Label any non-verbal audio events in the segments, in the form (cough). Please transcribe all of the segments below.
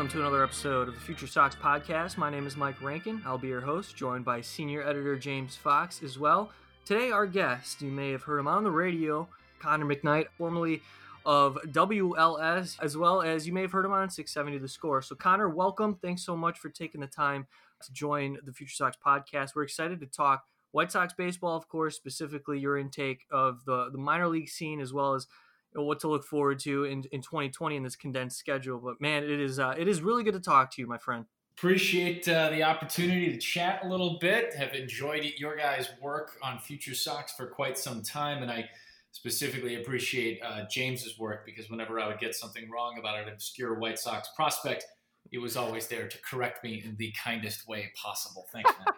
Welcome to another episode of the Future Sox podcast. My name is Mike Rankin. I'll be your host, joined by senior editor James Fox as well. Today, our guest, you may have heard him on the radio, Connor McKnight, formerly of WLS, as well as you may have heard him on 670 The Score. So, Connor, welcome. Thanks so much for taking the time to join the Future Sox podcast. We're excited to talk White Sox baseball, of course, specifically your intake of the, the minor league scene, as well as what to look forward to in, in 2020 in this condensed schedule. But man, it is uh, it is really good to talk to you, my friend. Appreciate uh, the opportunity to chat a little bit. Have enjoyed your guys' work on Future Sox for quite some time, and I specifically appreciate uh, James's work because whenever I would get something wrong about an obscure White Sox prospect, he was always there to correct me in the kindest way possible. Thanks, man.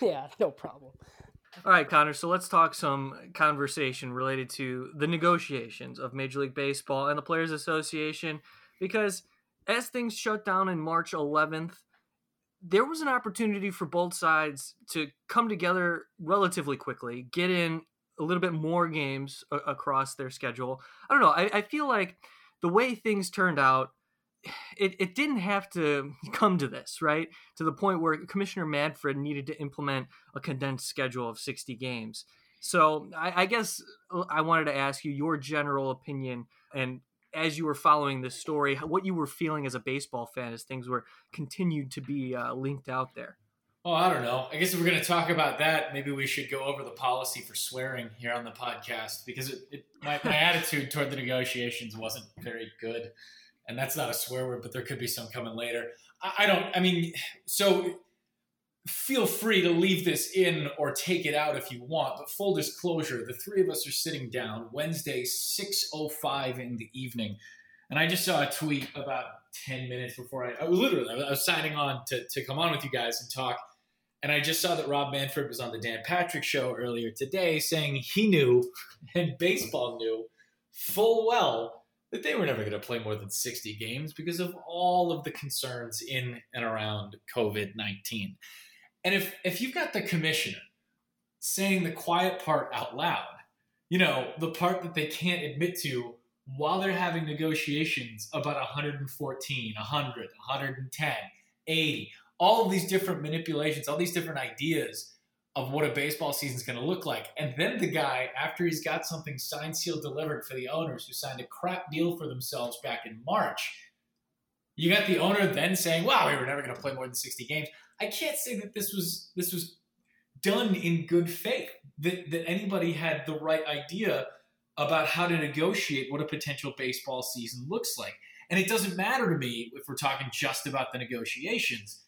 (laughs) yeah, no problem. All right, Connor. So let's talk some conversation related to the negotiations of Major League Baseball and the Players Association, because as things shut down in March 11th, there was an opportunity for both sides to come together relatively quickly, get in a little bit more games a- across their schedule. I don't know. I, I feel like the way things turned out, it, it didn't have to (laughs) come to this, right? To the point where Commissioner Manfred needed to implement a condensed schedule of 60 games. So I, I guess uh, I wanted to ask you your general opinion and as you were following this story, what you were feeling as a baseball fan as things were continued to be uh, linked out there. Oh, I don't know. I guess if we're going to talk about that, maybe we should go over the policy for swearing here on the podcast because it, it, my, my (laughs) attitude toward the negotiations wasn't very good and that's not a swear word, but there could be some coming later. I, I don't. I mean, so feel free to leave this in or take it out if you want. But full disclosure, the three of us are sitting down Wednesday, six oh five in the evening, and I just saw a tweet about ten minutes before I, I was literally I was signing on to to come on with you guys and talk. And I just saw that Rob Manfred was on the Dan Patrick show earlier today saying he knew (laughs) and baseball knew full well that they were never going to play more than 60 games because of all of the concerns in and around COVID 19. And if, if you've got the commissioner saying the quiet part out loud, you know, the part that they can't admit to while they're having negotiations about 114, 100, 110, 80, all of these different manipulations, all these different ideas of what a baseball season is going to look like. And then the guy, after he's got something signed, sealed, delivered for the owners who signed a crap deal for themselves back in March, you got the owner then saying, "Wow, we were never going to play more than 60 games." I can't say that this was this was done in good faith. That that anybody had the right idea about how to negotiate what a potential baseball season looks like. And it doesn't matter to me if we're talking just about the negotiations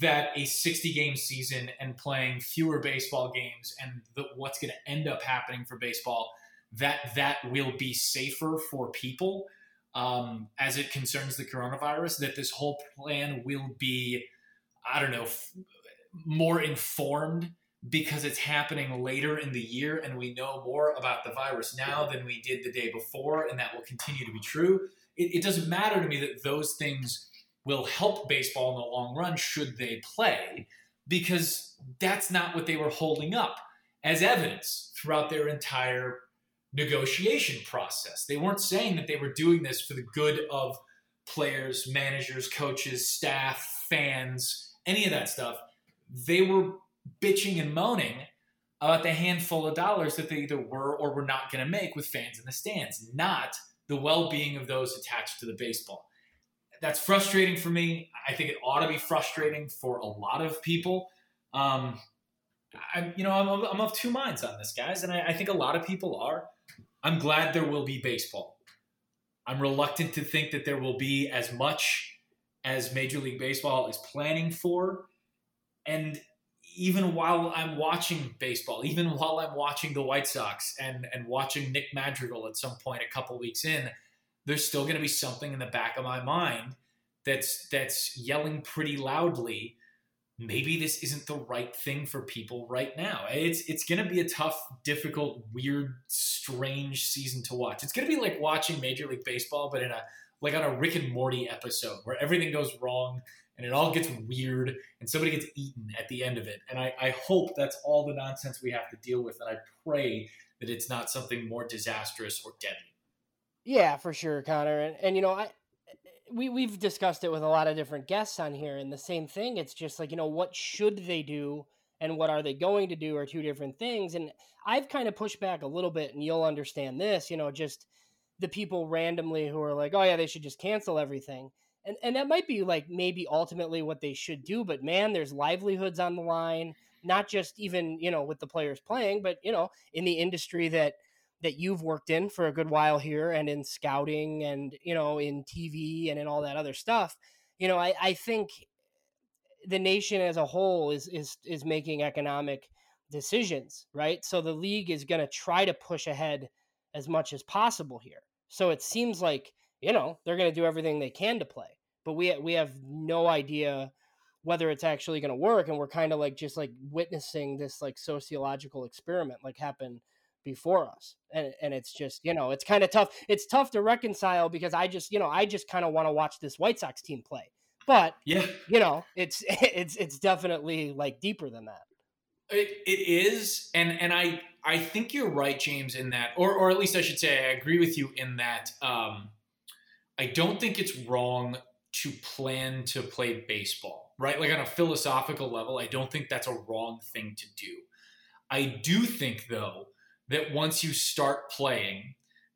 that a 60 game season and playing fewer baseball games and the, what's going to end up happening for baseball that that will be safer for people um, as it concerns the coronavirus that this whole plan will be i don't know f- more informed because it's happening later in the year and we know more about the virus now than we did the day before and that will continue to be true. It, it doesn't matter to me that those things will help baseball in the long run should they play, because that's not what they were holding up as evidence throughout their entire negotiation process. They weren't saying that they were doing this for the good of players, managers, coaches, staff, fans, any of that stuff. They were bitching and moaning about the handful of dollars that they either were or were not going to make with fans in the stands, not the well being of those attached to the baseball. That's frustrating for me. I think it ought to be frustrating for a lot of people. Um, I'm, you know, I'm, I'm of two minds on this, guys, and I, I think a lot of people are. I'm glad there will be baseball. I'm reluctant to think that there will be as much as Major League Baseball is planning for. And even while I'm watching baseball, even while I'm watching the White Sox and, and watching Nick Madrigal at some point a couple weeks in, there's still going to be something in the back of my mind that's that's yelling pretty loudly maybe this isn't the right thing for people right now. It's it's going to be a tough, difficult, weird, strange season to watch. It's going to be like watching Major League Baseball, but in a like on a Rick and Morty episode where everything goes wrong and it all gets weird and somebody gets eaten at the end of it. And I, I hope that's all the nonsense we have to deal with. And I pray that it's not something more disastrous or deadly. Yeah, for sure, Connor. And, and you know, I, we we've discussed it with a lot of different guests on here, and the same thing. It's just like you know, what should they do, and what are they going to do, are two different things. And I've kind of pushed back a little bit, and you'll understand this. You know, just the people randomly who are like, oh yeah, they should just cancel everything. And, and that might be like maybe ultimately what they should do but man there's livelihoods on the line not just even you know with the players playing but you know in the industry that that you've worked in for a good while here and in scouting and you know in tv and in all that other stuff you know i, I think the nation as a whole is is is making economic decisions right? So the league is going to try to push ahead as much as possible here. So it seems like you know they're going to do everything they can to play but we we have no idea whether it's actually going to work and we're kind of like just like witnessing this like sociological experiment like happen before us and and it's just you know it's kind of tough it's tough to reconcile because i just you know i just kind of want to watch this white sox team play but yeah. you know it's (laughs) it's it's definitely like deeper than that. It, it is and and i i think you're right james in that or or at least i should say i agree with you in that um i don't think it's wrong to plan to play baseball right? Like on a philosophical level i don't think that's a wrong thing to do. I do think though that once you start playing,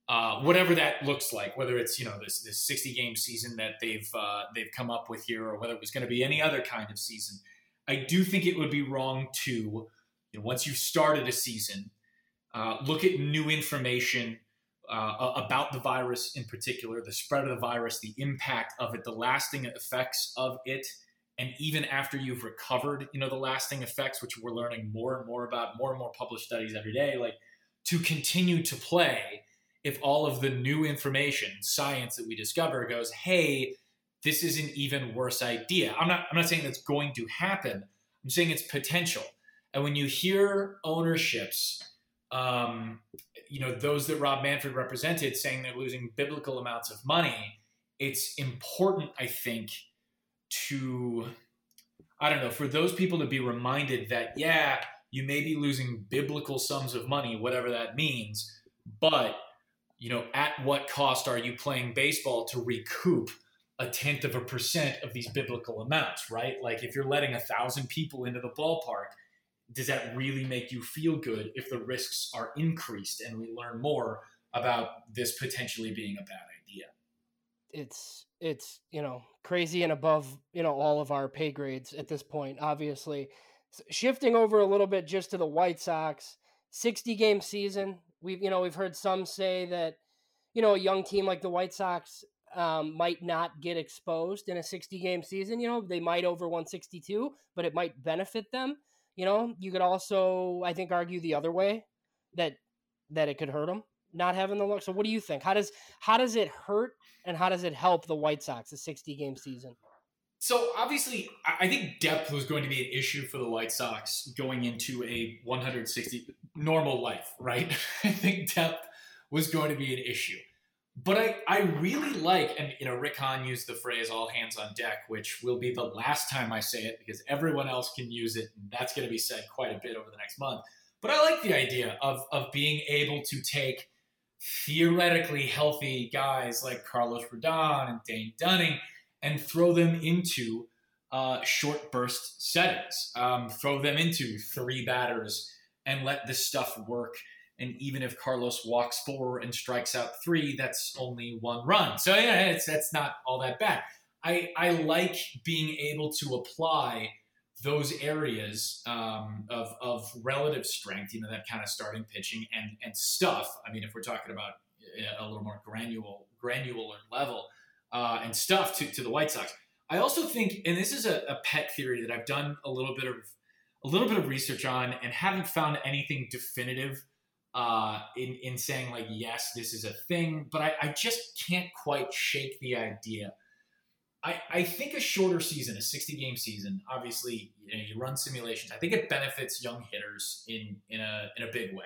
uh, whatever that looks like, whether it's you know this this 60 game season that they've uh, they've come up with here, or whether it was going to be any other kind of season, I do think it would be wrong to you know, once you've started a season, uh, look at new information. Uh, about the virus in particular, the spread of the virus, the impact of it, the lasting effects of it, and even after you've recovered, you know, the lasting effects, which we're learning more and more about, more and more published studies every day, like to continue to play if all of the new information, science that we discover goes, hey, this is an even worse idea. I'm not I'm not saying that's going to happen. I'm saying it's potential. And when you hear ownerships, um, you know, those that Rob Manfred represented saying they're losing biblical amounts of money, it's important, I think, to I don't know, for those people to be reminded that, yeah, you may be losing biblical sums of money, whatever that means, but you know, at what cost are you playing baseball to recoup a tenth of a percent of these biblical amounts, right? Like if you're letting a thousand people into the ballpark, does that really make you feel good if the risks are increased and we learn more about this potentially being a bad idea? It's it's you know crazy and above you know all of our pay grades at this point, obviously shifting over a little bit just to the White Sox, 60 game season. We've you know we've heard some say that you know a young team like the White Sox um, might not get exposed in a 60 game season. You know they might over 162, but it might benefit them. You know you could also I think argue the other way that that it could hurt them not having the look. So what do you think? How does how does it hurt and how does it help the White Sox a 60 game season? So obviously, I think depth was going to be an issue for the White Sox going into a 160 normal life, right? (laughs) I think depth was going to be an issue. But I, I really like, and you know, Rick Hahn used the phrase "all hands on deck," which will be the last time I say it because everyone else can use it, and that's going to be said quite a bit over the next month. But I like the idea of of being able to take theoretically healthy guys like Carlos Rodon and Dane Dunning and throw them into uh, short burst settings. Um, throw them into three batters and let this stuff work. And even if Carlos walks four and strikes out three, that's only one run. So yeah, it's that's not all that bad. I I like being able to apply those areas um, of, of relative strength, you know, that kind of starting pitching and, and stuff. I mean, if we're talking about a little more granular, granular level uh, and stuff to, to the White Sox. I also think, and this is a, a pet theory that I've done a little bit of a little bit of research on and haven't found anything definitive uh, in, in saying like, yes, this is a thing, but I, I just can't quite shake the idea I, I think a shorter season, a 60 game season, obviously, you know, you run simulations. I think it benefits young hitters in, in a in a big way.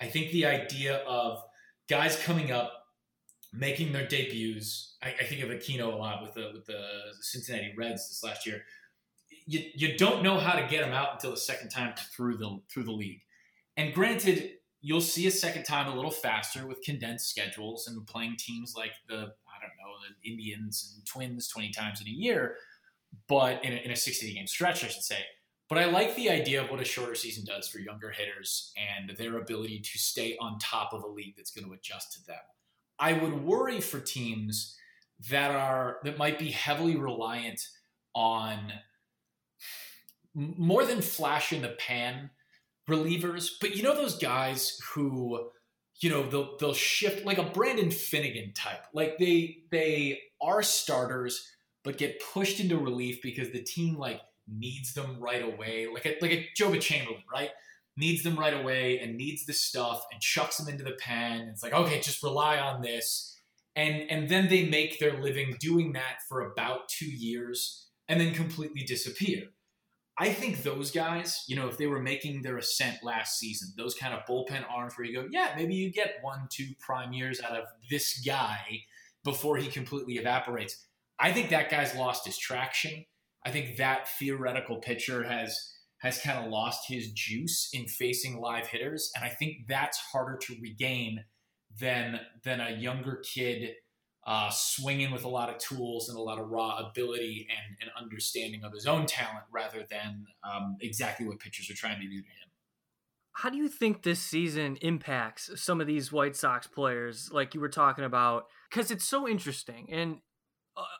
I think the idea of guys coming up, making their debuts. I, I think of Aquino a lot with the with the Cincinnati Reds this last year. You, you don't know how to get them out until the second time through the through the league. And granted, you'll see a second time a little faster with condensed schedules and playing teams like the I don't know, the Indians and Twins 20 times in a year, but in a, in a 60 game stretch, I should say. But I like the idea of what a shorter season does for younger hitters and their ability to stay on top of a league that's going to adjust to them. I would worry for teams that are that might be heavily reliant on more than flash in the pan relievers, but you know those guys who you know they'll they'll shift like a Brandon Finnegan type. Like they they are starters but get pushed into relief because the team like needs them right away. Like a like a Joba Chamberlain, right? Needs them right away and needs the stuff and chucks them into the pen. It's like, okay, just rely on this. And and then they make their living doing that for about two years and then completely disappear. I think those guys, you know, if they were making their ascent last season, those kind of bullpen arms where you go, yeah, maybe you get one, two prime years out of this guy before he completely evaporates. I think that guy's lost his traction. I think that theoretical pitcher has has kind of lost his juice in facing live hitters, and I think that's harder to regain than than a younger kid uh, swinging with a lot of tools and a lot of raw ability and, and understanding of his own talent rather than um, exactly what pitchers are trying to do to him. How do you think this season impacts some of these White Sox players, like you were talking about? Because it's so interesting. And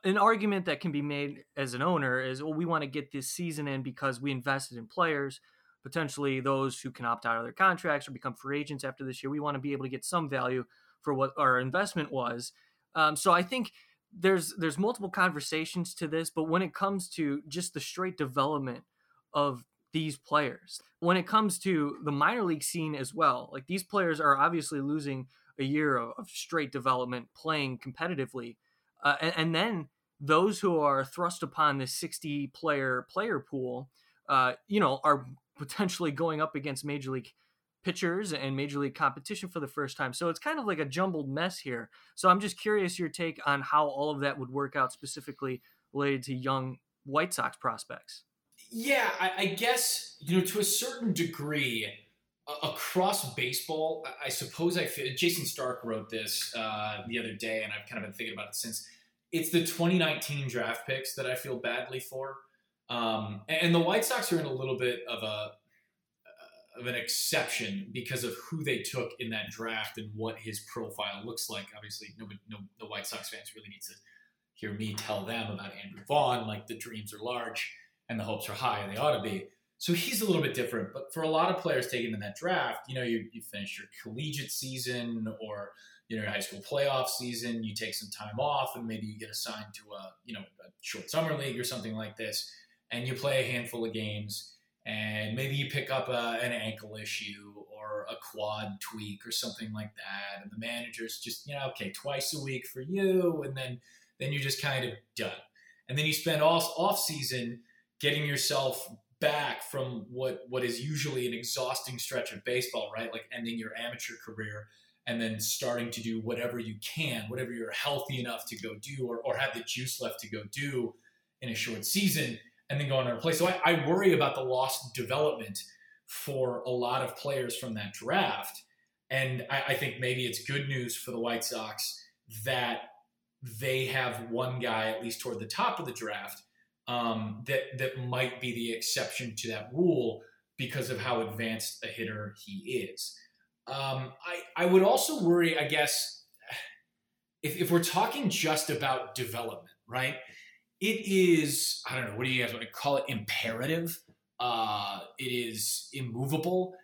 an argument that can be made as an owner is, well, we want to get this season in because we invested in players, potentially those who can opt out of their contracts or become free agents after this year. We want to be able to get some value for what our investment was. Um, so I think there's there's multiple conversations to this, but when it comes to just the straight development of these players, when it comes to the minor league scene as well, like these players are obviously losing a year of, of straight development playing competitively, uh, and, and, then those who are thrust upon this 60 player player pool, uh, you know, are potentially going up against major league pitchers and major league competition for the first time. So it's kind of like a jumbled mess here. So I'm just curious your take on how all of that would work out specifically related to young White Sox prospects. Yeah, I, I guess you know to a certain degree across baseball. I suppose I feel, Jayson Stark wrote this uh, the other day, and I've kind of been thinking about it since. It's the 2019 draft picks that I feel badly for. Um, and the White Sox are in a little bit of a of an exception because of who they took in that draft and what his profile looks like. Obviously, nobody, no, the White Sox fans really need to hear me tell them about Andrew Vaughn. Like the dreams are large and the hopes are high, and they ought to be. So he's a little bit different. But for a lot of players taken in that draft, you know, you, you finish your collegiate season or you know your high school playoff season, you take some time off, and maybe you get assigned to a you know a short summer league or something like this, and you play a handful of games and maybe you pick up a, an ankle issue or a quad tweak or something like that and the manager's just you know okay twice a week for you and then then you're just kind of done and then you spend all off season getting yourself back from what what is usually an exhausting stretch of baseball right like ending your amateur career and then starting to do whatever you can whatever you're healthy enough to go do or, or have the juice left to go do in a short season and then go on another place. So I, I worry about the lost development for a lot of players from that draft. And I, I think maybe it's good news for the White Sox that they have one guy at least toward the top of the draft um, that that might be the exception to that rule because of how advanced a hitter he is. Um, I I would also worry, I guess, if, if we're talking just about development, right? It is I don't know what do you guys want to call it? Imperative. Uh, it is immovable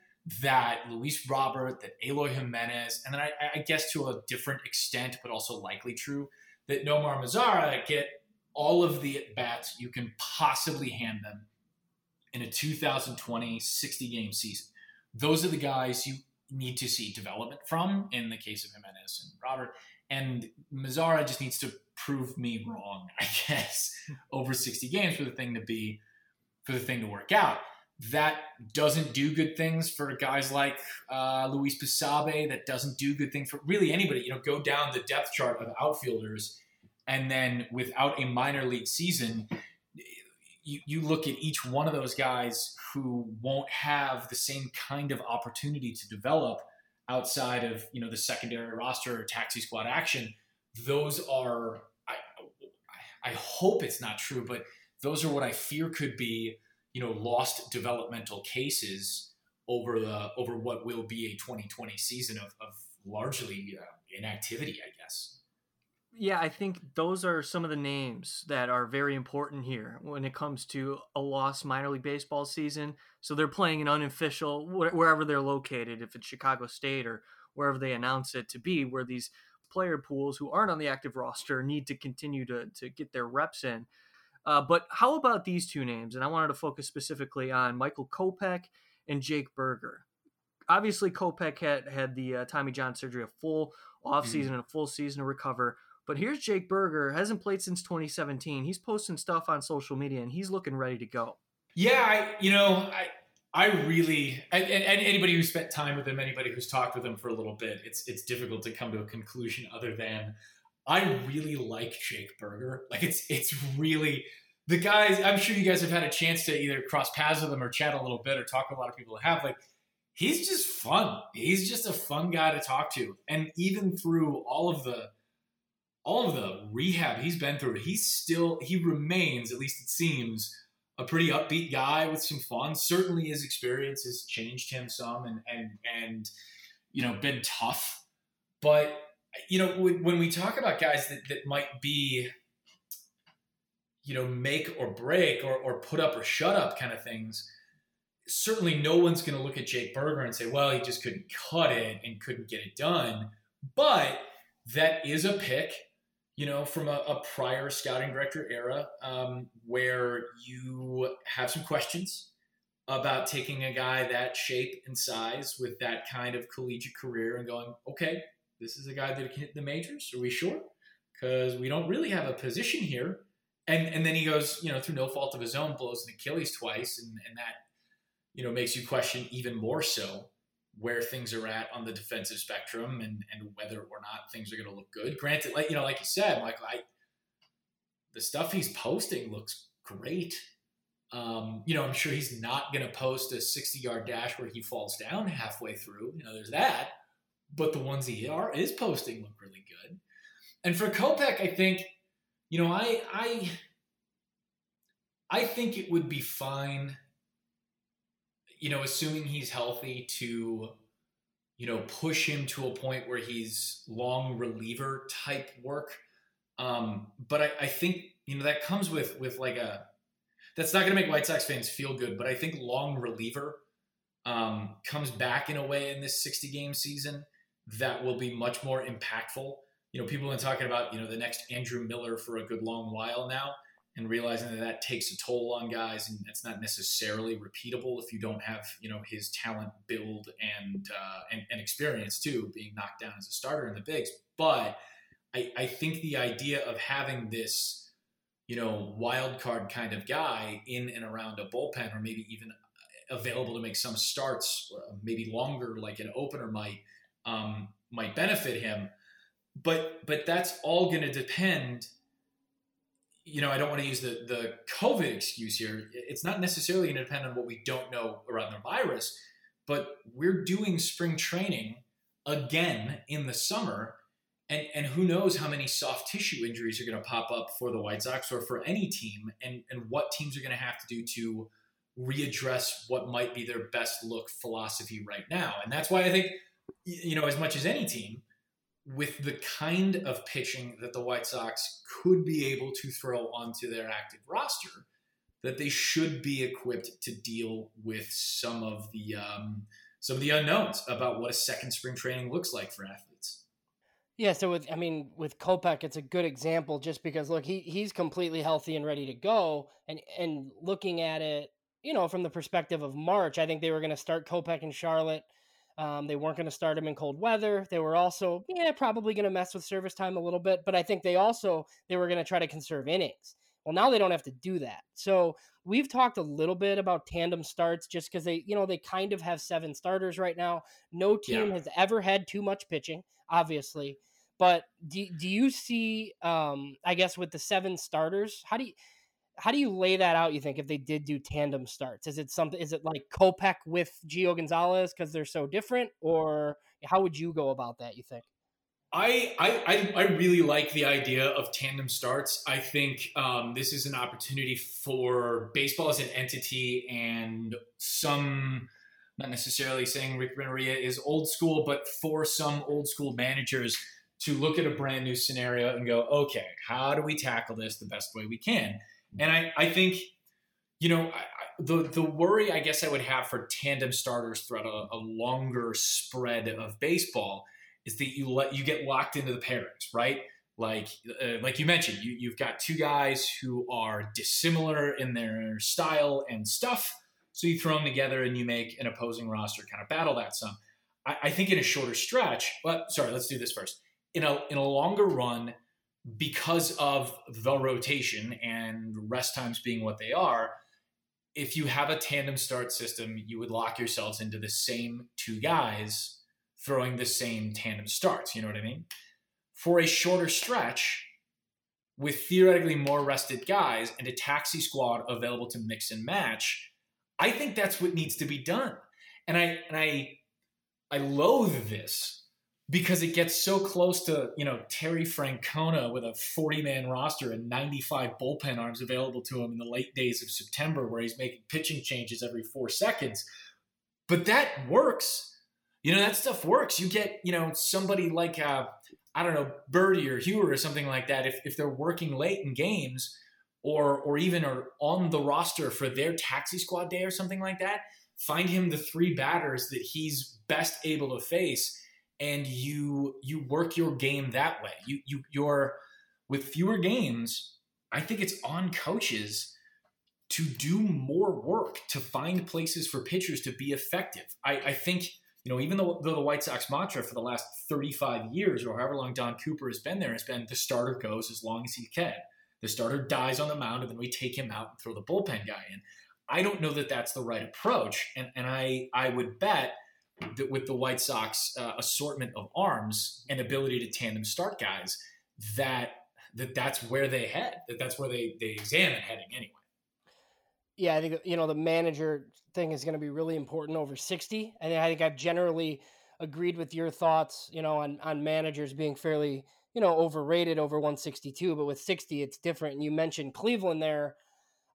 that Luis Robert, that Eloy Jimenez, and then I, I guess to a different extent, but also likely true, that Nomar Mazara get all of the at bats you can possibly hand them in a 2020 60 game season. Those are the guys you need to see development from in the case of Jimenez and Robert. And Mazara just needs to prove me wrong, (laughs) I guess, over 60 games for the thing to be, for the thing to work out. That doesn't do good things for guys like uh, Luis Basabe. That doesn't do good things for really anybody. You know, go down the depth chart of outfielders and then without a minor league season, you, you look at each one of those guys who won't have the same kind of opportunity to develop outside of you know the secondary roster or taxi squad action. Those are I, I hope it's not true, but those are what I fear could be you know lost developmental cases over the over what will be a 2020 season of, of largely uh, inactivity, I guess yeah, I think those are some of the names that are very important here when it comes to a lost minor league baseball season. So they're playing an unofficial wherever they're located, if it's Chicago State or wherever they announce it to be, where these player pools who aren't on the active roster need to continue to to get their reps in. Uh, but how about these two names? And I wanted to focus specifically on Michael Kopech and Jake Burger. Obviously, Kopech had had the uh, Tommy John surgery, a full offseason mm. and a full season to recover. But here's Jake Burger, hasn't played since 2017. He's posting stuff on social media and he's looking ready to go. Yeah, I, you know, I I really and, and, anybody who's spent time with him, anybody who's talked with him for a little bit, it's it's difficult to come to a conclusion other than I really like Jake Burger. Like it's it's really the guys. I'm sure you guys have had a chance to either cross paths with him or chat a little bit or talk to a lot of people have. Like he's just fun. He's just a fun guy to talk to, and even through all of the all of the rehab he's been through, he's still he remains, at least it seems, a pretty upbeat guy with some fun. Certainly his experience has changed him some and and and you know been tough. But you know when we talk about guys that, that might be you know make or break or, or put up or shut up kind of things certainly no one's going to look at jake Burger and say well he just couldn't cut it and couldn't get it done but that is a pick you know, from a, a prior scouting director era um, where you have some questions about taking a guy that shape and size with that kind of collegiate career and going, okay, this is a guy that can hit the majors. Are we sure? Because we don't really have a position here. And and then he goes, you know, through no fault of his own, blows an Achilles twice, and, and that, you know, makes you question even more so where things are at on the defensive spectrum and, and whether or not things are going to look good. Granted, like you know, like you said, Michael, I the stuff he's posting looks great. Um, you know, I'm sure he's not going to post a 60 yard dash where he falls down halfway through. You know, there's that. But the ones he are is posting look really good. And for Kopech, I think, you know, I I I think it would be fine you know, assuming he's healthy to, you know, push him to a point where he's long reliever type work. Um, but I, I think, you know, that comes with with like a that's not going to make White Sox fans feel good, but I think long reliever um, comes back in a way in this 60 game season that will be much more impactful. You know, people have been talking about, you know, the next Andrew Miller for a good long while now and realizing that that takes a toll on guys and it's not necessarily repeatable if you don't have you know his talent build and uh, and, and, experience too being knocked down as a starter in the bigs. But I, I think the idea of having this you know wild card kind of guy in and around a bullpen or maybe even available to make some starts uh, maybe longer like an opener might um, might benefit him. But but that's all going to depend you know, I don't want to use the the COVID excuse here. It's not necessarily going to depend on what we don't know around the virus, but we're doing spring training again in the summer. And, and who knows how many soft tissue injuries are going to pop up for the White Sox or for any team, and, and what teams are going to have to do to readdress what might be their best look philosophy right now. And that's why I think, you know, as much as any team, with the kind of pitching that the White Sox could be able to throw onto their active roster, that they should be equipped to deal with some of the um, some of the unknowns about what a second spring training looks like for athletes. Yeah, so with I mean with Kopech, it's a good example just because look he he's completely healthy and ready to go, and and looking at it, you know, from the perspective of March, I think they were going to start Kopech in Charlotte um, they weren't going to start him in cold weather. They were also, yeah, probably going to mess with service time a little bit, but I think they also they were going to try to conserve innings. Well, now they don't have to do that. So we've talked a little bit about tandem starts just because they, you know, they kind of have seven starters right now. No team yeah. has ever had too much pitching, obviously. But do, do you see, um, I guess, with the seven starters, how do you, how do you lay that out? You think if they did do tandem starts, is it something? Is it like Kopech with Gio Gonzalez because they're so different, or how would you go about that? You think? I, I I really like the idea of tandem starts. I think um, this is an opportunity for baseball as an entity and some, not necessarily saying Rick Renteria is old school, but for some old school managers to look at a brand new scenario and go, okay, how do we tackle this the best way we can? And I, I think, you know, I, the the worry I guess I would have for tandem starters throughout a, a longer spread of baseball is that you let you get locked into the pairings, right? Like uh, like you mentioned, you you've got two guys who are dissimilar in their style and stuff, so you throw them together and you make an opposing roster kind of battle that some. I, I think in a shorter stretch, but sorry, let's do this first. In a in a longer run, because of the rotation and rest times being what they are, if you have a tandem start system, you would lock yourselves into the same two guys throwing the same tandem starts. You know what I mean? For a shorter stretch, with theoretically more rested guys and a taxi squad available to mix and match, I think that's what needs to be done. And I and I I loathe this because it gets so close to you know Terry Francona with a 40 man roster and 95 bullpen arms available to him in the late days of September, where he's making pitching changes every four seconds. But that works. You know that stuff works. You get you know somebody like uh, I don't know Burdi or Heuer or something like that. If if they're working late in games, or or even are on the roster for their taxi squad day or something like that, find him the three batters that he's best able to face and you you work your game that way. You you you're with fewer games. I think it's on coaches to do more work to find places for pitchers to be effective. I, I think you know even though, though the White Sox mantra for the last 35 years or however long Don Cooper has been there has been the starter goes as long as he can. The starter dies on the mound and then we take him out and throw the bullpen guy in. I don't know that that's the right approach, and and I I would bet with the White Sox uh, assortment of arms and ability to tandem start guys, that that that's where they head. That that's where they they examine heading anyway. Yeah, I think you know the manager thing is going to be really important over sixty, and I think I've generally agreed with your thoughts. You know, on on managers being fairly you know overrated over one sixty two, but with sixty it's different. And you mentioned Cleveland there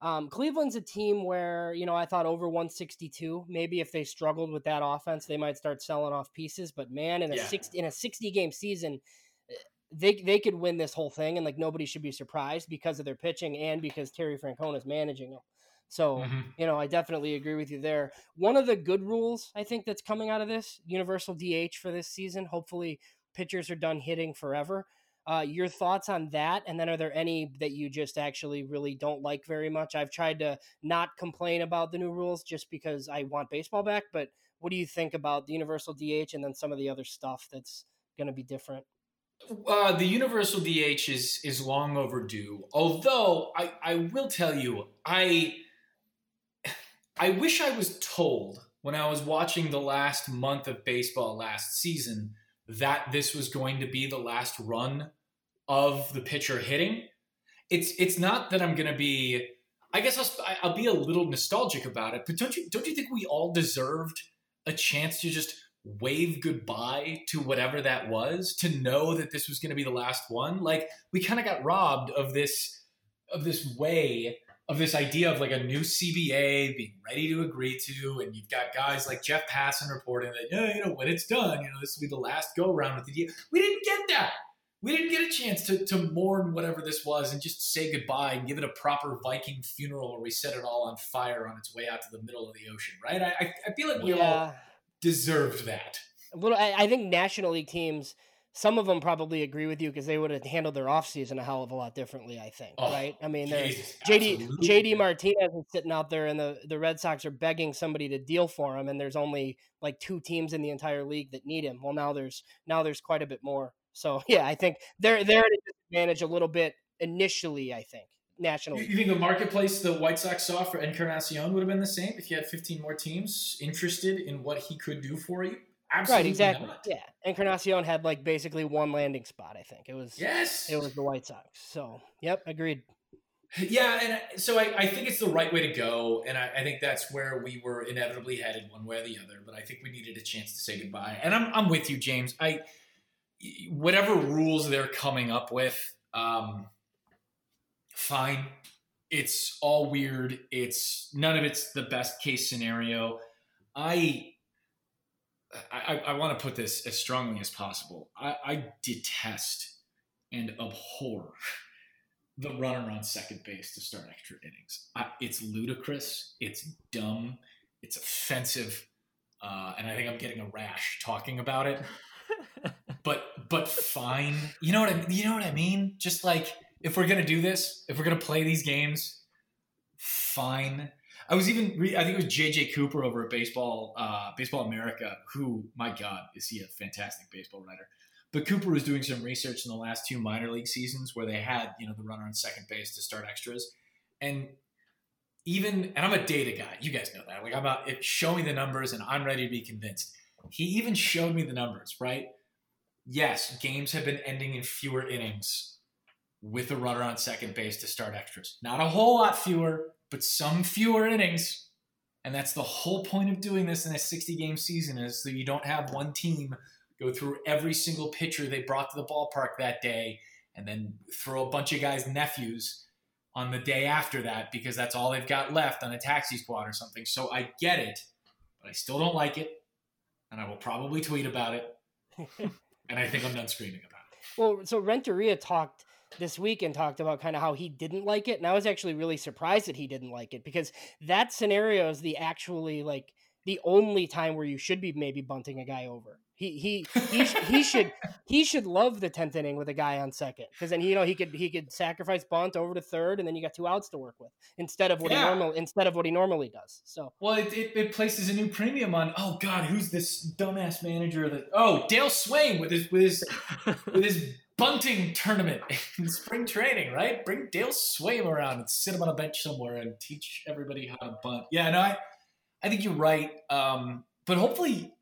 um, Cleveland's a team where you know I thought over 162. Maybe if they struggled with that offense, they might start selling off pieces. But man, in a yeah. 60 in a 60 game season, eh, they they could win this whole thing, and like nobody should be surprised because of their pitching and because Terry Francona is managing them. So mm-hmm. you know, I definitely agree with you there. One of the good rules I think that's coming out of this universal DH for this season. Hopefully, pitchers are done hitting forever. Uh, your thoughts on that, and then are there any that you just actually really don't like very much? I've tried to not complain about the new rules just because I want baseball back, but what do you think about the universal DH and then some of the other stuff that's going to be different? Uh, the universal DH is is long overdue. Although I, I will tell you, I (sighs) I wish I was told when I was watching the last month of baseball last season that this was going to be the last run of the pitcher hitting. It's it's not that I'm going to be. I guess I'll, I'll be a little nostalgic about it, but don't you don't you think we all deserved a chance to just wave goodbye to whatever that was to know that this was going to be the last one like we kind of got robbed of this of this way of this idea of like a new CBA being ready to agree to, and you've got guys like Jeff Passan reporting that, yeah, you know, when it's done, you know, this will be the last go around with the deal. We didn't get that. We didn't get a chance to, to mourn whatever this was and just say goodbye and give it a proper Viking funeral where we set it all on fire on its way out to the middle of the ocean, right? I, I feel like we yeah. all deserved that. A little, I, I think National League teams – some of them probably agree with you because they would have handled their offseason a hell of a lot differently, I think. Oh, right? I mean, Jesus, JD absolutely. JD Martinez is sitting out there, and the, the Red Sox are begging somebody to deal for him, and there's only like two teams in the entire league that need him. Well, now there's now there's quite a bit more. So (laughs) yeah, I think they're they're at a disadvantage a little bit initially. I think nationally. You, you think the marketplace the White Sox saw for Encarnacion would have been the same if you had 15 more teams interested in what he could do for you? Absolutely right, exactly. Not. Yeah, Encarnacion had like basically one landing spot. I think it was. Yes, it was the White Sox. So, yep, agreed. (laughs) Yeah, and so I, I think it's the right way to go, and I, I, think that's where we were inevitably headed, one way or the other. But I think we needed a chance to say goodbye, and I'm I'm with you, James. I whatever rules they're coming up with, um, fine. It's all weird. It's none of it's the best case scenario. I I, I want to put this as strongly as possible. I, I detest and abhor (laughs) the runner on second base to start extra innings. I, it's ludicrous. It's dumb. It's offensive. Uh, and I think I'm getting a rash talking about it. (laughs) but but fine. You know what I you know what I mean? Just like if we're gonna do this, if we're gonna play these games, fine. I was even re- I think it was JJ Cooper over at Baseball uh, Baseball America, who my God is he a fantastic baseball writer. But Cooper was doing some research in the last two minor league seasons where they had you know the runner on second base to start extras, and even and I'm a data guy. You guys know that. Like I'm about it, show me the numbers and I'm ready to be convinced. He even showed me the numbers. Right? Yes, games have been ending in fewer innings with a runner on second base to start extras. Not a whole lot fewer, but some fewer innings. And that's the whole point of doing this in a 60 game season is so you don't have one team go through every single pitcher they brought to the ballpark that day and then throw a bunch of guys' nephews on the day after that because that's all they've got left on a taxi squad or something. So I get it, but I still don't like it. And I will probably tweet about it. (laughs) and I think I'm done screaming about it. Well, so Renteria talked this week and talked about kind of how he didn't like it. And I was actually really surprised that he didn't like it because that scenario is the actually like the only time where you should be maybe bunting a guy over. He he he, he should he should love the tenth inning with a guy on second because then you know he could he could sacrifice bunt over to third and then you got two outs to work with instead of what yeah. he normal instead of what he normally does. So well, it, it, it, places a new premium on. Oh God, who's this dumbass manager that? Oh, Dale Sveum with his with his with his bunting tournament (laughs) in spring training, right? Bring Dale Sveum around and sit him on a bench somewhere and teach everybody how to bunt. Yeah, no, I, I think you're right. Um, but hopefully,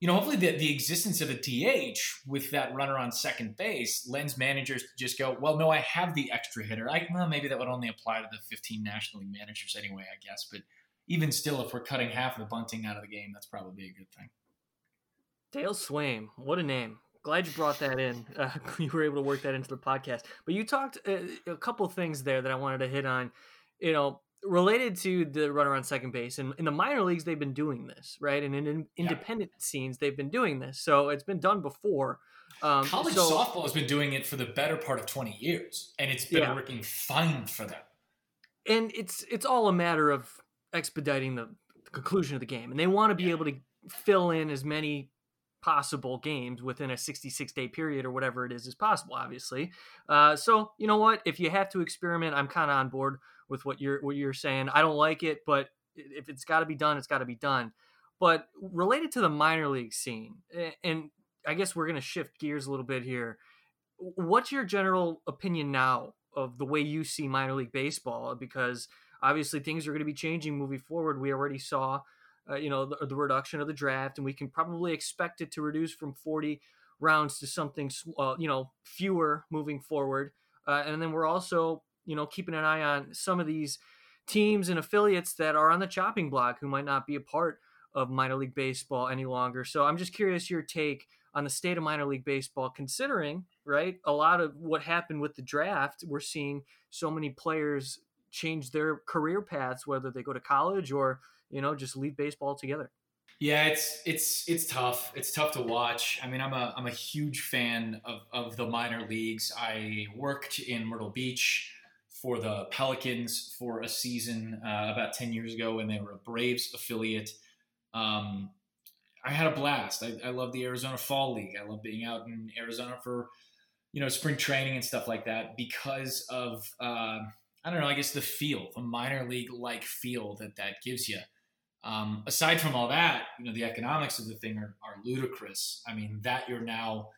you know, hopefully the, the existence of a DH with that runner on second base lends managers to just go, well, no, I have the extra hitter. I, well, maybe that would only apply to the 15 National League managers anyway, I guess. But even still, if we're cutting half of the bunting out of the game, that's probably a good thing. Dale Sveum, what a name glad you brought that in. (laughs) Uh, you were able to work that into the podcast. But you talked uh, a couple things there that I wanted to hit on. You know, related to the runner on second base. And in the minor leagues, they've been doing this, right? And in, in independent yeah. scenes, they've been doing this. So it's been done before. Um, College so, softball has been doing it for the better part of 20 years, and it's been yeah. working fine for them. And it's it's all a matter of expediting the, the conclusion of the game, and they want to be yeah. able to fill in as many possible games within a 66 day period or whatever it is is possible obviously uh, so you know what if you have to experiment i'm kind of on board with what you're what you're saying. I don't like it but if it's got to be done it's got to be done. But related to the minor league scene and i guess we're going to shift gears a little bit here. What's your general opinion now of the way you see minor league baseball? Because obviously things are going to be changing moving forward. We already saw uh, you know, the, the, reduction of the draft, and we can probably expect it to reduce from 40 rounds to something, uh, you know, fewer moving forward. Uh, and then we're also, you know, keeping an eye on some of these teams and affiliates that are on the chopping block who might not be a part of minor league baseball any longer. So I'm just curious your take on the state of minor league baseball, considering right a lot of what happened with the draft. We're seeing so many players change their career paths, whether they go to college or you know just leave baseball altogether. Yeah, it's it's it's tough. It's tough to watch. I mean, I'm a I'm a huge fan of of the minor leagues. I worked in Myrtle Beach for the Pelicans for a season uh, about ten years ago when they were a Braves affiliate. Um, I had a blast. I, I love the Arizona Fall League. I love being out in Arizona for you know spring training and stuff like that because of uh, I don't know. I guess the feel, the minor league like feel that that gives you. Um, aside from all that, you know, the economics of the thing are, are ludicrous. I mean, that you're now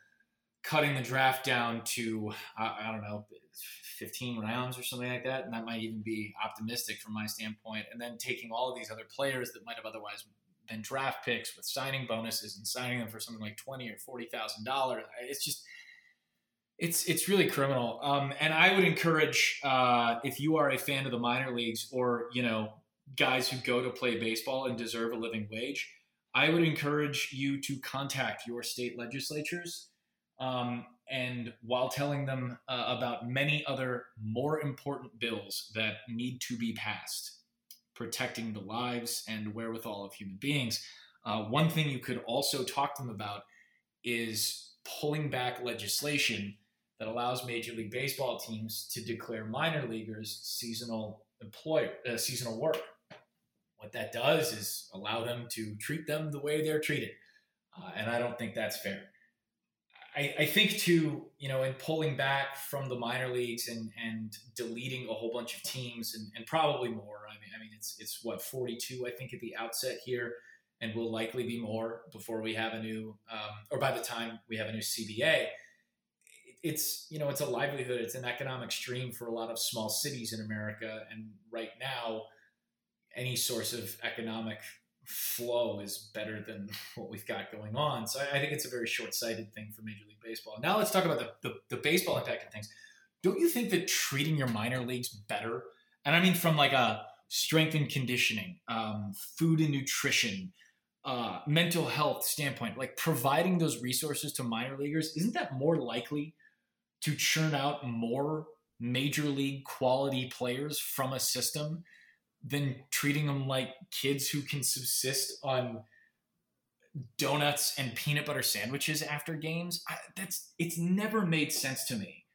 cutting the draft down to, I, I don't know, 15 rounds or something like that. And that might even be optimistic from my standpoint. And then taking all of these other players that might have otherwise been draft picks with signing bonuses and signing them for something like 20 or $40,000. It's just, it's it's really criminal. Um, and I would encourage uh, if you are a fan of the minor leagues or you know guys who go to play baseball and deserve a living wage, I would encourage you to contact your state legislatures. Um, and while telling them uh, about many other more important bills that need to be passed, protecting the lives and wherewithal of human beings, uh, one thing you could also talk to them about is pulling back legislation that allows Major League Baseball teams to declare minor leaguers seasonal employer, uh, seasonal work. What that does is allow them to treat them the way they're treated, uh, and I don't think that's fair. I, I think too, you know, in pulling back from the minor leagues and and deleting a whole bunch of teams and, and probably more. I mean, I mean, it's it's what 42, I think, at the outset here, and will likely be more before we have a new, um, or by the time we have a new CBA it's you know it's a livelihood. It's an economic stream for a lot of small cities in america. And right now any source of economic flow is better than (laughs) what we've got going on. So i, I think it's a very short-sighted thing for major league baseball. Now let's talk about the, the, the baseball impact of things. Don't you think that treating your minor leagues better and i mean from like a strength and conditioning um, food and nutrition uh, mental health standpoint like providing those resources to minor leaguers isn't that more likely to churn out more major league quality players from a system than treating them like kids who can subsist on donuts and peanut butter sandwiches after games. I, that's it's never made sense to me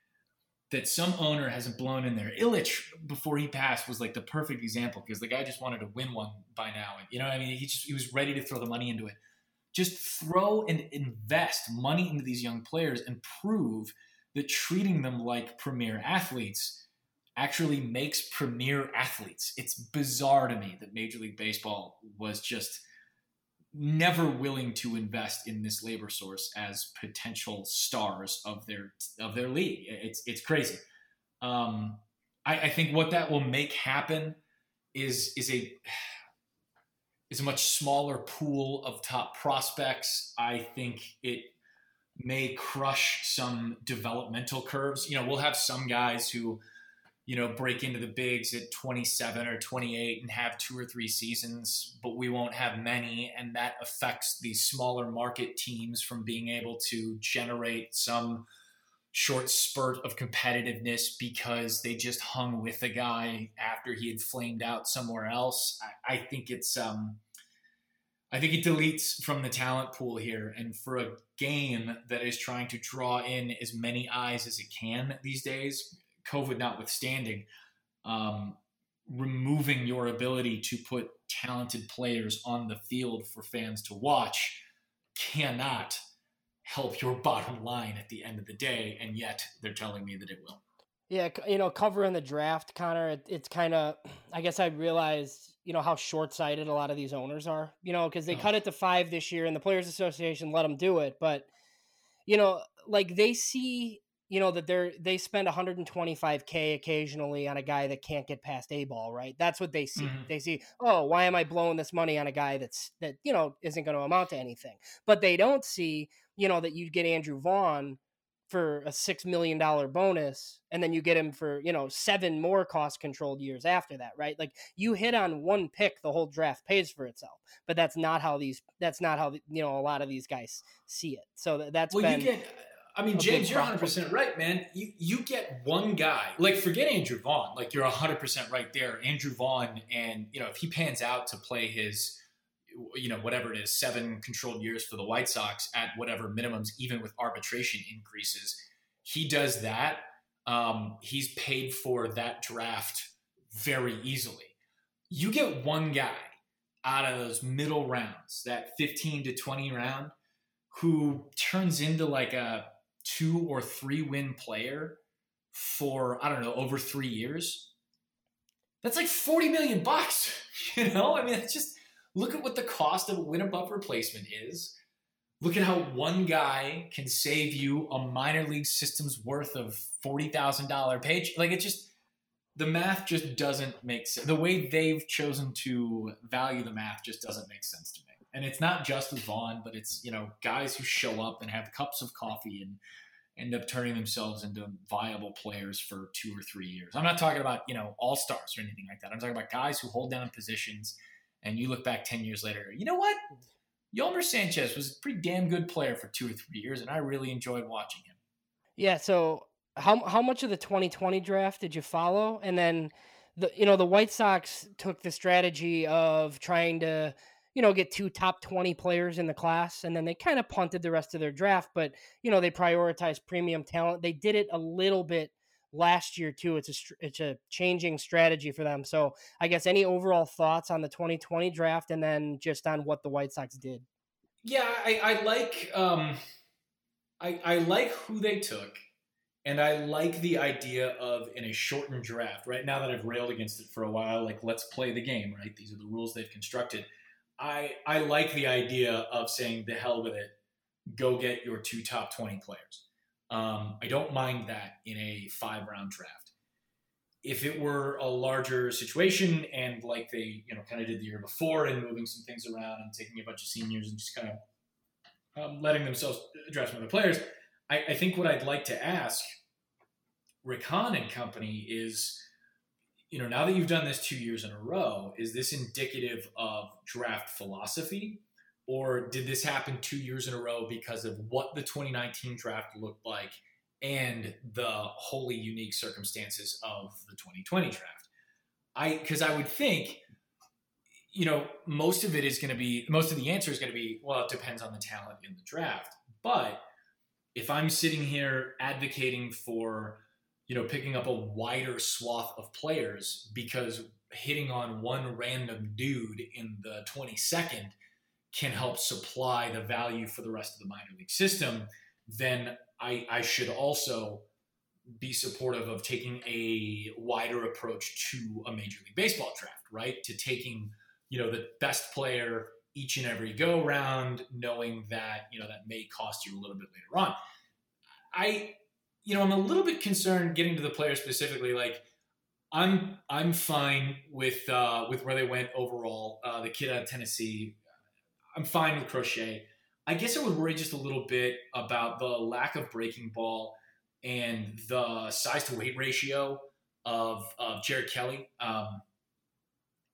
that some owner hasn't blown in there. Ilitch before he passed was like the perfect example because the guy just wanted to win one by now, and you know, I mean, he just he was ready to throw the money into it. Just throw and invest money into these young players and prove that treating them like premier athletes actually makes premier athletes. It's bizarre to me that Major League Baseball was just never willing to invest in this labor source as potential stars of their of their league. It's it's crazy. Um, I, I think what that will make happen is is a is a much smaller pool of top prospects. I think it may crush some developmental curves. You know, we'll have some guys who, you know, break into the bigs at 27 or 28 and have two or three seasons, but we won't have many. And that affects these smaller market teams from being able to generate some short spurt of competitiveness because they just hung with a guy after he had flamed out somewhere else. I, I think it's, um, I think it deletes from the talent pool here. And for a game that is trying to draw in as many eyes as it can these days, COVID notwithstanding, um, removing your ability to put talented players on the field for fans to watch cannot help your (laughs) bottom line at the end of the day. And yet they're telling me that it will. Yeah, you know, covering the draft, Connor, it, it's kind of, (clears throat) I guess I realized, you know, how short sighted a lot of these owners are, you know, because they oh. cut it to five this year and the Players Association let them do it. But, you know, like they see, you know, that they're, they spend 125K occasionally on a guy that can't get past A ball, right? That's what they see. Mm-hmm. They see, oh, why am I blowing this money on a guy that's, that, you know, isn't going to amount to anything? But they don't see, you know, that you get Andrew Vaughn for a six million dollar bonus and then you get him for you know seven more cost controlled years after that right like you hit on one pick the whole draft pays for itself but that's not how these that's not how you know a lot of these guys see it so that's well been you get I mean, James, you're 100 percent right, man. You you get one guy, like forget Andrew Vaughn, like you're 100 percent right there. Andrew Vaughn, and you know if he pans out to play his you know whatever it is seven controlled years for the white sox at whatever minimums even with arbitration increases he does that um, he's paid for that draft very easily you get one guy out of those middle rounds that 15 to 20 round who turns into like a two or three win player for i don't know over three years that's like 40 million bucks (laughs) you know i mean it's just Look at what the cost of a win above replacement is. Look at how one guy can save you a minor league system's worth of forty thousand dollar page. Like it just the math just doesn't make sense. The way they've chosen to value the math just doesn't make sense to me. And it's not just Vaughn, but it's you know guys who show up and have cups of coffee and end up turning themselves into viable players for two or three years. I'm not talking about you know all stars or anything like that. I'm talking about guys who hold down positions and you look back 10 years later, you know what? Yolmer Sanchez was a pretty damn good player for two or three years, and I really enjoyed watching him. Yeah. So, how how much of the 2020 draft did you follow? And then, the you know the White Sox took the strategy of trying to you know get two top 20 players in the class, and then they kind of punted the rest of their draft. But you know they prioritized premium talent. They did it a little bit last year too. It's a it's a changing strategy for them. So I guess any overall thoughts on the 2020 draft, and then just on what the White Sox did. Yeah, I, I like um, I, I like who they took, and I like the idea of in a shortened draft. Right now that I've railed against it for a while, like let's play the game. Right, these are the rules they've constructed. I I like the idea of saying the hell with it, go get your two top 20 players. Um, I don't mind that in a five round draft. If it were a larger situation and like they, you know, kind of did the year before and moving some things around and taking a bunch of seniors and just kind of um, letting themselves draft some other players, I, I think what I'd like to ask Rick Hahn and company is, you know, now that you've done this two years in a row, is this indicative of draft philosophy or did this happen two years in a row because of what the 2019 draft looked like and the wholly unique circumstances of the 2020 draft? I because I would think, you know, most of it is going to be most of the answer is going to be well, it depends on the talent in the draft. But if I'm sitting here advocating for, you know, picking up a wider swath of players because hitting on one random dude in the 22nd can help supply the value for the rest of the minor league system, then I, I should also be supportive of taking a wider approach to a major league baseball draft, right? To taking, you know, the best player each and every go round, knowing that, you know, that may cost you a little bit later on. I, you know, I'm a little bit concerned getting to the player specifically, like I'm I'm fine with uh, with where they went overall. Uh, the kid out of Tennessee, I'm fine with Crochet. I guess I would worry just a little bit about the lack of breaking ball and the size to weight ratio of, of Jared Kelley. Um,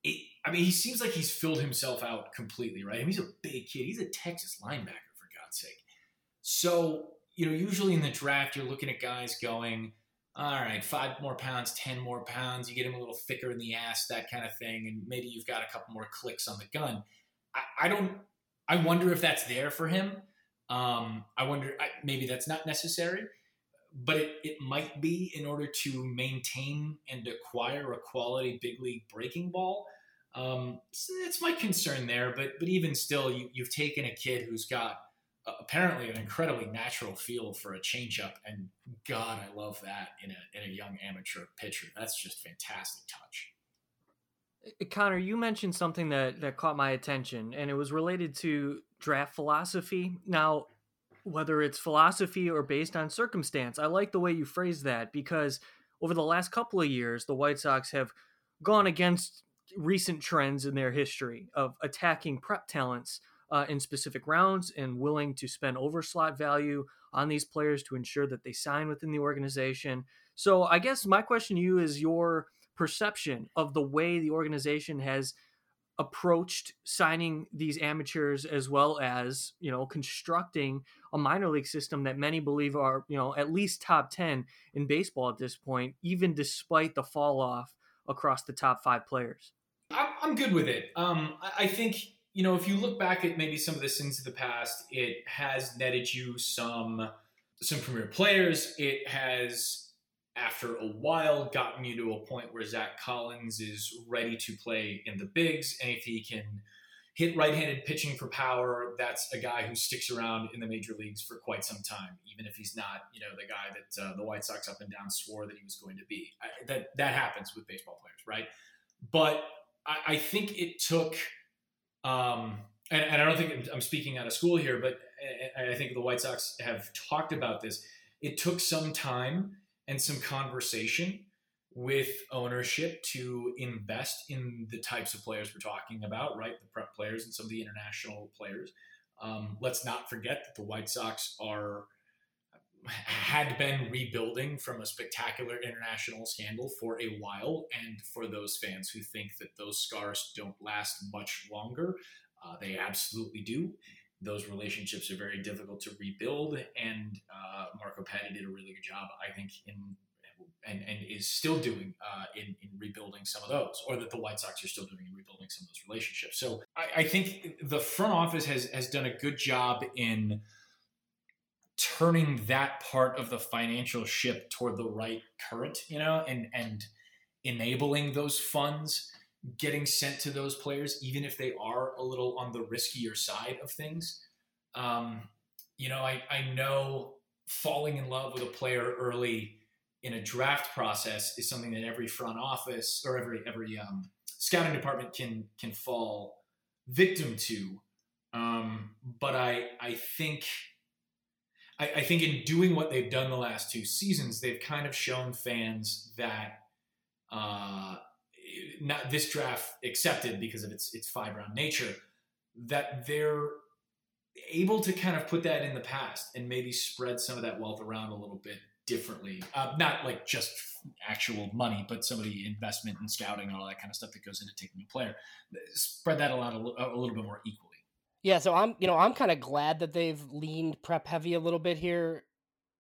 it, I mean, he seems like he's filled himself out completely, right? I mean, he's a big kid. He's a Texas linebacker, for God's sake. So, you know, usually in the draft, you're looking at guys going, all right, five more pounds, 10 more pounds. You get him a little thicker in the ass, that kind of thing. And maybe you've got a couple more clicks on the gun. I, I don't I wonder if that's there for him. Um, I wonder I, maybe that's not necessary, but it, it might be in order to maintain and acquire a quality big league breaking ball. Um, so that's my concern there. But but even still, you, you've taken a kid who's got apparently an incredibly natural feel for a changeup, and God, I love that in a in a young amateur pitcher. That's just fantastic touch. Uh, Connor, you mentioned something that, that caught my attention, and it was related to draft philosophy. Now, whether it's philosophy or based on circumstance, I like the way you phrase that because over the last couple of years, the White Sox have gone against recent trends in their history of attacking prep talents uh, in specific rounds and willing to spend over slot value on these players to ensure that they sign within the organization. So I guess my question to you is your perception of the way the organization has approached signing these amateurs as well as you know constructing a minor league system that many believe are you know at least top 10 in baseball at this point even despite the fall off across the top five players i'm good with it um, i think you know if you look back at maybe some of the sins of the past it has netted you some some premier players it has after a while gotten you to a point where Zack Collins is ready to play in the bigs. And if he can hit right handed pitching for power, that's a guy who sticks around in the major leagues for quite some time, even if he's not, you know, the guy that uh, the White Sox up and down swore that he was going to be. I, that, that happens with baseball players, right? But I, I think it took, um, and, and, I don't think I'm speaking out of school here, but I think the White Sox have talked about this. It took some time and some conversation with ownership to invest in the types of players we're talking about, right? The prep players and some of the international players. Um, let's not forget that the White Sox are had been rebuilding from a spectacular international scandal for a while, and for those fans who think that those scars don't last much longer, uh, they absolutely do those relationships are very difficult to rebuild. And uh, Marco Paddy did a really good job, I think, in and, and is still doing uh, in, in rebuilding some of those, or that the White Sox are still doing in rebuilding some of those relationships. So I, I think the front office has has done a good job in turning that part of the financial ship toward the right current, you know, and and enabling those funds getting sent to those players, even if they are a little on the riskier side of things. Um, you know, I, I know falling in love with a player early in a draft process is something that every front office or every every um, scouting department can can fall victim to. Um, but I I think I, I think in doing what they've done the last two seasons, they've kind of shown fans that uh, not this draft accepted because of its its five round nature, that they're able to kind of put that in the past and maybe spread some of that wealth around a little bit differently. Uh, not like just actual money, but some of the investment and scouting and all that kind of stuff that goes into taking a player. Spread that a lot a, a little bit more equally. Yeah, so I'm you know I'm kind of glad that they've leaned prep heavy a little bit here.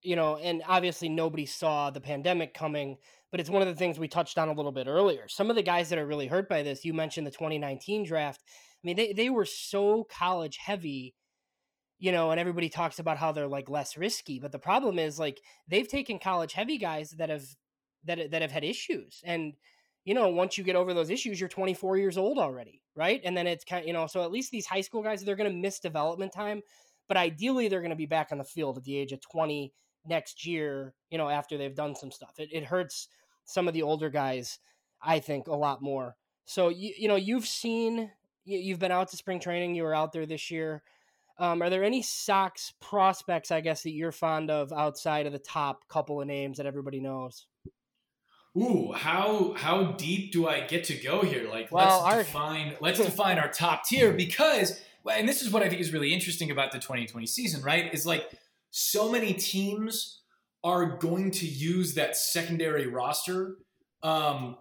You know, and obviously nobody saw the pandemic coming but it's one of the things we touched on a little bit earlier. Some of the guys that are really hurt by this, you mentioned the 2019 draft. I mean, they, they were so college heavy, you know, and everybody talks about how they're like less risky. But the problem is like they've taken college heavy guys that have that that have had issues. And, you know, once you get over those issues, you're 24 years old already, right? And then it's kind of, you know, so at least these high school guys, they're gonna miss development time. But ideally they're gonna be back on the field at the age of 20 next year, you know, after they've done some stuff. It, it hurts some of the older guys, I think, a lot more. So you you know you've seen you've been out to spring training. You were out there this year. Um, are there any Sox prospects, I guess, that you're fond of outside of the top couple of names that everybody knows? Ooh, how how deep do I get to go here? Like, well, let's our... define let's (laughs) define our top tier because, and this is what I think is really interesting about the 2020 season, right? Is like so many teams are going to use that secondary roster um,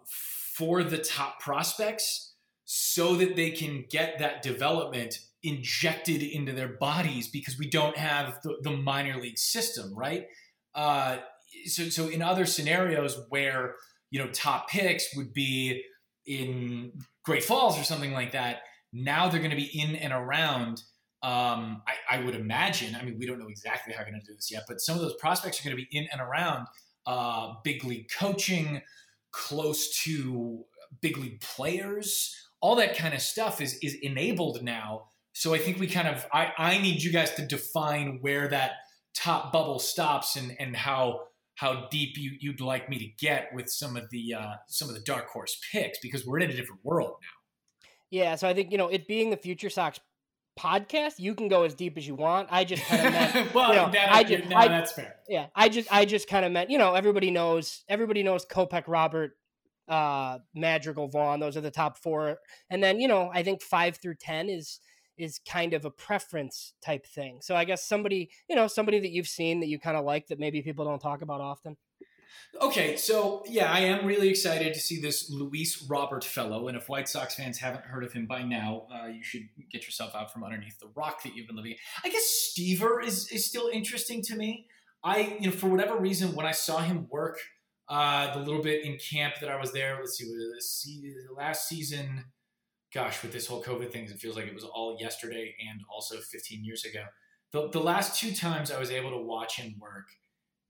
for the top prospects so that they can get that development injected into their bodies because we don't have the, the minor league system, right? Uh, so, so in other scenarios where you know top picks would be in Great Falls or something like that, now they're going to be in and around um, I, I, would imagine, I mean, we don't know exactly how they're going to do this yet, but some of those prospects are going to be in and around uh, big league coaching, close to big league players. All that kind of stuff is is enabled now. So I think we kind of I, I need you guys to define where that top bubble stops and and how how deep you, you'd like me to get with some of the uh, some of the dark horse picks because we're in a different world now. Yeah, so I think you know it being the Future Sox podcast, you can go as deep as you want. I just kind of meant, (laughs) well, you know, that, I just, no, I, that's fair. Yeah, I just, I just kind of meant, you know, everybody knows, everybody knows Kopech, Robert, uh, Madrigal, Vaughn. Those are the top four, and then you know, I think five through ten is is kind of a preference type thing. So I guess somebody, you know, somebody that you've seen that you kind of like that maybe people don't talk about often. Okay, so yeah, I am really excited to see this Luis Robert fellow. And if White Sox fans haven't heard of him by now, uh, you should get yourself out from underneath the rock that you've been living. I guess Stiever is is still interesting to me. I, you know, for whatever reason, when I saw him work uh, the little bit in camp that I was there, let's see, the last season. Gosh, with this whole COVID thing, it feels like it was all yesterday and also 15 years ago. The, the last two times I was able to watch him work,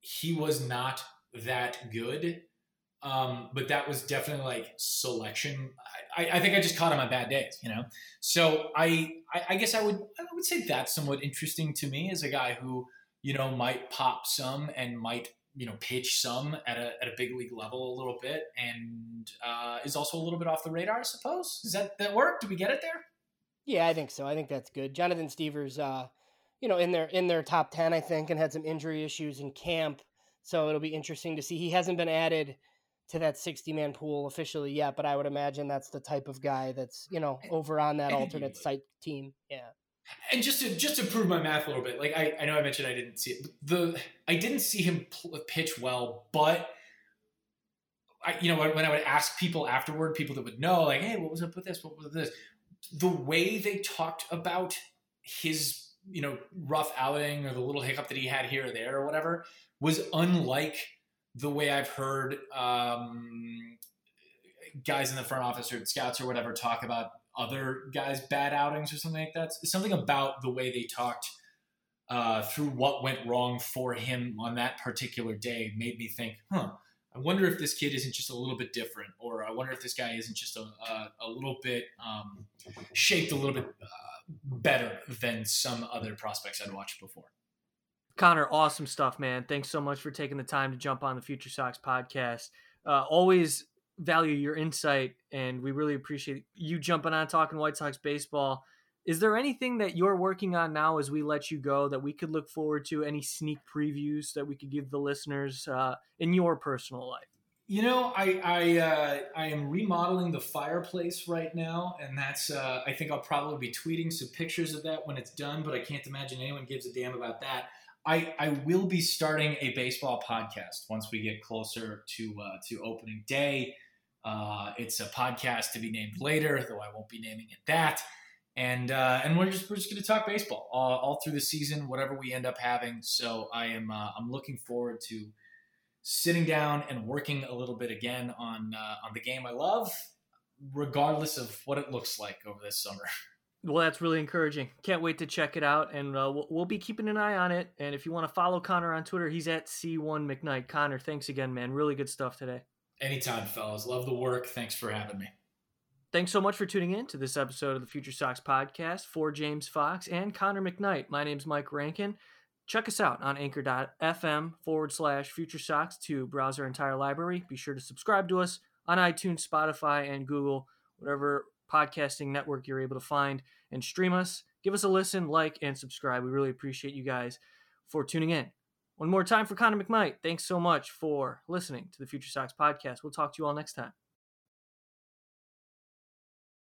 he was not that good. Um, but that was definitely like selection. I, I, think I just caught him on bad days, you know. So I, I, I guess I would I would say that's somewhat interesting to me as a guy who you know might pop some and might you know pitch some at a at a big league level a little bit and uh, is also a little bit off the radar. I suppose does that that work? Do we get it there? Yeah, I think so. I think that's good. Jonathan Stiever's, uh, you know, in their in their top ten, I think, and had some injury issues in camp. So it'll be interesting to see. He hasn't been added to that 60 man pool officially yet, but I would imagine that's the type of guy that's, you know, over on that alternate site team. Yeah. And just to just to prove my math a little bit, like I, I know I mentioned I didn't see it. The I didn't see him pitch well, but I you know when I would ask people afterward, people that would know, like, hey, what was up with this? What was this? The way they talked about his you know rough outing or the little hiccup that he had here or there or whatever was unlike the way I've heard um, guys in the front office or scouts or whatever talk about other guys' bad outings or something like that. Something about the way they talked uh, through what went wrong for him on that particular day made me think, huh. I wonder if this kid isn't just a little bit different, or I wonder if this guy isn't just a, a, a little bit um, shaped a little bit uh, better than some other prospects I'd watched before. Connor, awesome stuff, man. Thanks so much for taking the time to jump on the Future Sox podcast. Uh, always value your insight, and we really appreciate you jumping on talking White Sox baseball. Is there anything that you're working on now as we let you go that we could look forward to? Any sneak previews that we could give the listeners uh, in your personal life? You know, I I, uh, I am remodeling the fireplace right now, and that's uh, I think I'll probably be tweeting some pictures of that when it's done. But I can't imagine anyone gives a damn about that. I, I will be starting a baseball podcast once we get closer to uh, to opening day. Uh, it's a podcast to be named later, though I won't be naming it that. And uh, and we're just we're just going to talk baseball all, all, through the season, whatever we end up having. So I am uh, I'm looking forward to sitting down and working a little bit again on uh, on the game I love, regardless of what it looks like over this summer. (laughs) Well, that's really encouraging. Can't wait to check it out, and uh, we'll, we'll, be keeping an eye on it. And if you want to follow Connor on Twitter, he's at C1 McKnight. Connor, thanks again, man. Really good stuff today. Anytime, fellas. Love the work. Thanks for having me. Thanks so much for tuning in to this episode of the Future Sox podcast for James Fox and Connor McKnight. My name's Mike Rankin. Check us out on anchor.fm forward slash Future Sox to browse our entire library. Be sure to subscribe to us on iTunes, Spotify, and Google, whatever podcasting network you're able to find and stream us. Give us a listen, like, and subscribe. We really appreciate you guys for tuning in. One more time for Connor McKnight. Thanks so much for listening to the Future Sox podcast. We'll talk to you all next time.